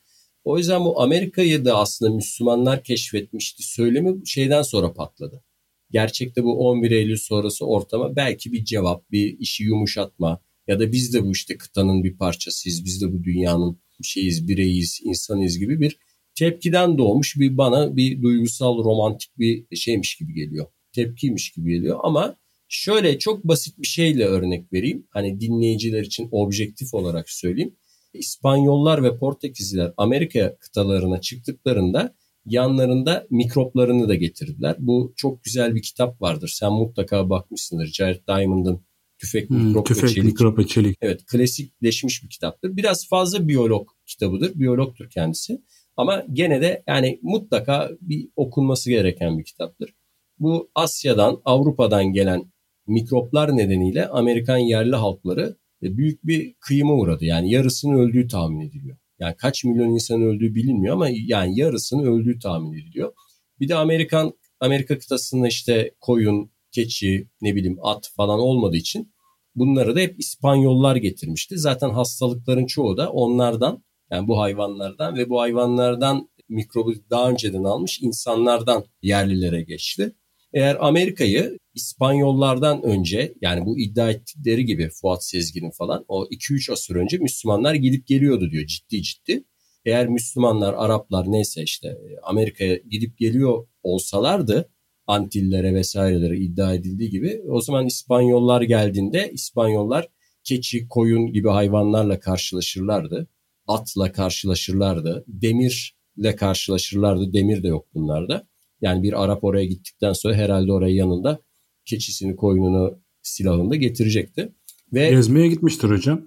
O yüzden bu Amerika'yı da aslında Müslümanlar keşfetmişti söylemi şeyden sonra patladı. Gerçekte bu 11 Eylül sonrası ortama belki bir cevap, bir işi yumuşatma ya da biz de bu işte kıtanın bir parçasıyız, biz de bu dünyanın şeyiz, bireyiz, insanız gibi bir tepkiden doğmuş bir bana bir duygusal romantik bir şeymiş gibi geliyor. Tepkiymiş gibi geliyor ama şöyle çok basit bir şeyle örnek vereyim. Hani dinleyiciler için objektif olarak söyleyeyim. İspanyollar ve Portekizliler Amerika kıtalarına çıktıklarında yanlarında mikroplarını da getirdiler. Bu çok güzel bir kitap vardır. Sen mutlaka bakmışsındır. Jared Diamond'ın Tüfek, hmm, Mikrop tüfek, ve Çelik. Mikrop ve Çelik. Evet klasikleşmiş bir kitaptır. Biraz fazla biyolog kitabıdır. Biyologtur kendisi. Ama gene de yani mutlaka bir okunması gereken bir kitaptır. Bu Asya'dan, Avrupa'dan gelen mikroplar nedeniyle Amerikan yerli halkları büyük bir kıyıma uğradı. Yani yarısının öldüğü tahmin ediliyor. Yani kaç milyon insan öldüğü bilinmiyor ama yani yarısının öldüğü tahmin ediliyor. Bir de Amerikan Amerika kıtasında işte koyun, keçi, ne bileyim at falan olmadığı için bunları da hep İspanyollar getirmişti. Zaten hastalıkların çoğu da onlardan yani bu hayvanlardan ve bu hayvanlardan mikrobu daha önceden almış insanlardan yerlilere geçti. Eğer Amerika'yı İspanyollardan önce yani bu iddia ettikleri gibi Fuat Sezgin'in falan o 2-3 asır önce Müslümanlar gidip geliyordu diyor ciddi ciddi. Eğer Müslümanlar, Araplar neyse işte Amerika'ya gidip geliyor olsalardı Antillere vesairelere iddia edildiği gibi o zaman İspanyollar geldiğinde İspanyollar keçi, koyun gibi hayvanlarla karşılaşırlardı. Atla karşılaşırlardı. Demirle karşılaşırlardı. Demir de yok bunlarda. Yani bir Arap oraya gittikten sonra herhalde oraya yanında keçisini, koyununu, silahını da getirecekti. Ve Gezmeye gitmiştir hocam.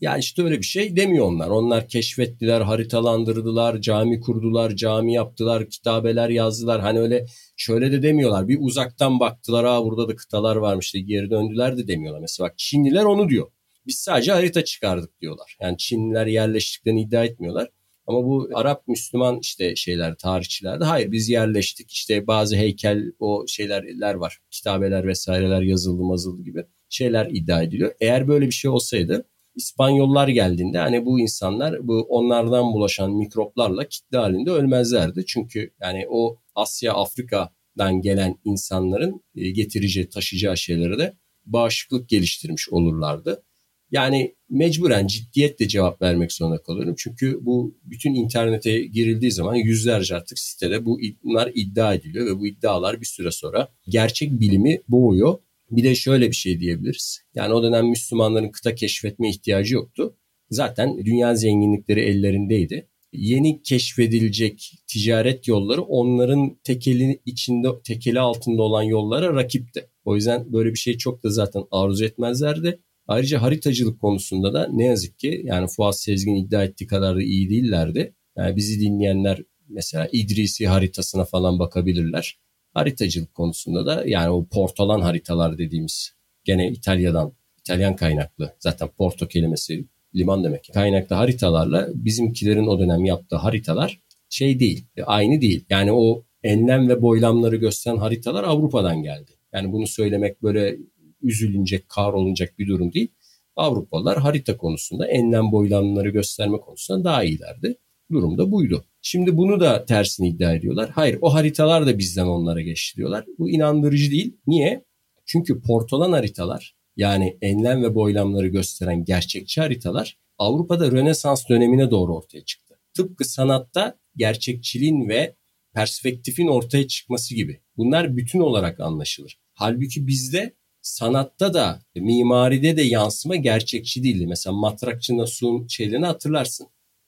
Ya işte öyle bir şey demiyor onlar. Onlar keşfettiler, haritalandırdılar, cami kurdular, cami yaptılar, kitabeler yazdılar. Hani öyle şöyle de demiyorlar. Bir uzaktan baktılar, aa burada da kıtalar varmış diye geri döndüler de demiyorlar. Mesela bak Çinliler onu diyor. Biz sadece harita çıkardık diyorlar. Yani Çinliler yerleştiklerini iddia etmiyorlar. Ama bu Arap Müslüman işte şeyler tarihçilerde hayır biz yerleştik işte bazı heykel o şeyler var kitabeler vesaireler yazıldı mazıldı gibi şeyler iddia ediliyor. Eğer böyle bir şey olsaydı İspanyollar geldiğinde hani bu insanlar bu onlardan bulaşan mikroplarla kitle halinde ölmezlerdi. Çünkü yani o Asya Afrika'dan gelen insanların e, getireceği taşıyacağı şeylere de bağışıklık geliştirmiş olurlardı. Yani mecburen ciddiyetle cevap vermek zorunda kalıyorum. Çünkü bu bütün internete girildiği zaman yüzlerce artık sitede bu bunlar iddia ediliyor ve bu iddialar bir süre sonra gerçek bilimi boğuyor. Bir de şöyle bir şey diyebiliriz. Yani o dönem Müslümanların kıta keşfetme ihtiyacı yoktu. Zaten dünya zenginlikleri ellerindeydi. Yeni keşfedilecek ticaret yolları onların tekeli içinde tekeli altında olan yollara rakipti. O yüzden böyle bir şey çok da zaten arzu etmezlerdi. Ayrıca haritacılık konusunda da ne yazık ki yani Fuat Sezgin iddia ettiği kadar da iyi değillerdi. Yani bizi dinleyenler mesela İdrisi haritasına falan bakabilirler. Haritacılık konusunda da yani o portolan haritalar dediğimiz gene İtalya'dan İtalyan kaynaklı zaten porto kelimesi liman demek. Kaynaklı haritalarla bizimkilerin o dönem yaptığı haritalar şey değil, aynı değil. Yani o enlem ve boylamları gösteren haritalar Avrupa'dan geldi. Yani bunu söylemek böyle üzülünecek, kahrolunacak bir durum değil. Avrupalılar harita konusunda enlem boylamları gösterme konusunda daha iyilerdi. Durum da buydu. Şimdi bunu da tersini iddia ediyorlar. Hayır o haritalar da bizden onlara geçti diyorlar. Bu inandırıcı değil. Niye? Çünkü portolan haritalar yani enlem ve boylamları gösteren gerçekçi haritalar Avrupa'da Rönesans dönemine doğru ortaya çıktı. Tıpkı sanatta gerçekçiliğin ve perspektifin ortaya çıkması gibi. Bunlar bütün olarak anlaşılır. Halbuki bizde sanatta da mimaride de yansıma gerçekçi değildi. Mesela Matrakçı Nasuh'un şeylerini hatırlarsın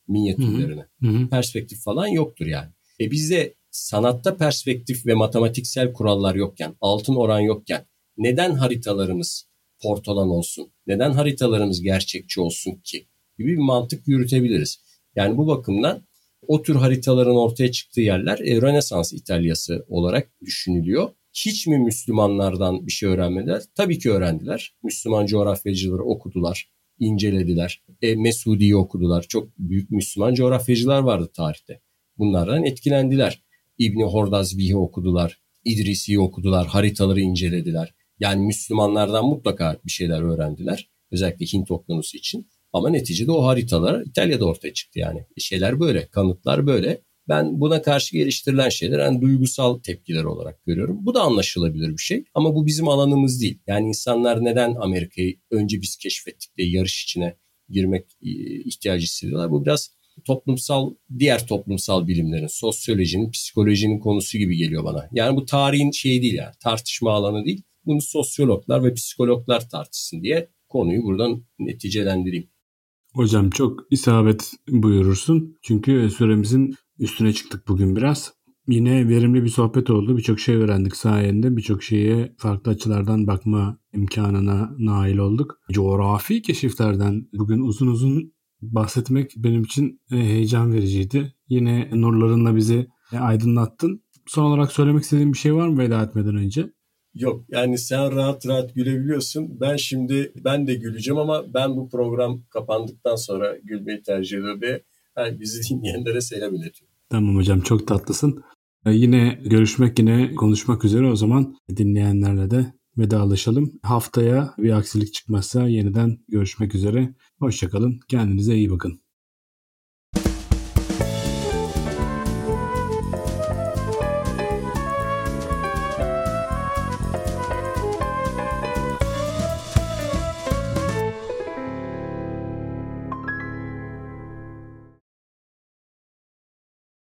minyatürlerini. Hı hı. Perspektif falan yoktur yani. E bizde sanatta perspektif ve matematiksel kurallar yokken, altın oran yokken neden haritalarımız portalan olsun? Neden haritalarımız gerçekçi olsun ki? Gibi bir mantık yürütebiliriz. Yani bu bakımdan o tür haritaların ortaya çıktığı yerler e, Rönesans İtalyası olarak düşünülüyor. Hiç mi Müslümanlardan bir şey öğrenmediler? Tabii ki öğrendiler. Müslüman coğrafyacıları okudular, incelediler. E, Mesudi'yi okudular. Çok büyük Müslüman coğrafyacılar vardı tarihte. Bunlardan etkilendiler. İbni Hordazbih'i okudular, İdrisi'yi okudular, haritaları incelediler. Yani Müslümanlardan mutlaka bir şeyler öğrendiler. Özellikle Hint okyanusu için. Ama neticede o haritalar İtalya'da ortaya çıktı yani. Şeyler böyle, kanıtlar böyle. Ben buna karşı geliştirilen şeyler yani duygusal tepkiler olarak görüyorum. Bu da anlaşılabilir bir şey ama bu bizim alanımız değil. Yani insanlar neden Amerika'yı önce biz keşfettik diye yarış içine girmek e, ihtiyacı hissediyorlar. Bu biraz toplumsal diğer toplumsal bilimlerin, sosyolojinin, psikolojinin konusu gibi geliyor bana. Yani bu tarihin şeyi değil yani tartışma alanı değil. Bunu sosyologlar ve psikologlar tartışsın diye konuyu buradan neticelendireyim. Hocam çok isabet buyurursun. Çünkü süremizin üstüne çıktık bugün biraz. Yine verimli bir sohbet oldu. Birçok şey öğrendik sayende. Birçok şeye farklı açılardan bakma imkanına nail olduk. Coğrafi keşiflerden bugün uzun uzun bahsetmek benim için e, heyecan vericiydi. Yine nurlarınla bizi e, aydınlattın. Son olarak söylemek istediğin bir şey var mı veda etmeden önce? Yok yani sen rahat rahat gülebiliyorsun. Ben şimdi ben de güleceğim ama ben bu program kapandıktan sonra gülmeyi tercih ediyorum ve yani bizi dinleyenlere selam iletiyorum. Tamam hocam çok tatlısın. Ee, yine görüşmek yine konuşmak üzere o zaman dinleyenlerle de vedalaşalım. Haftaya bir aksilik çıkmazsa yeniden görüşmek üzere. Hoşçakalın. Kendinize iyi bakın.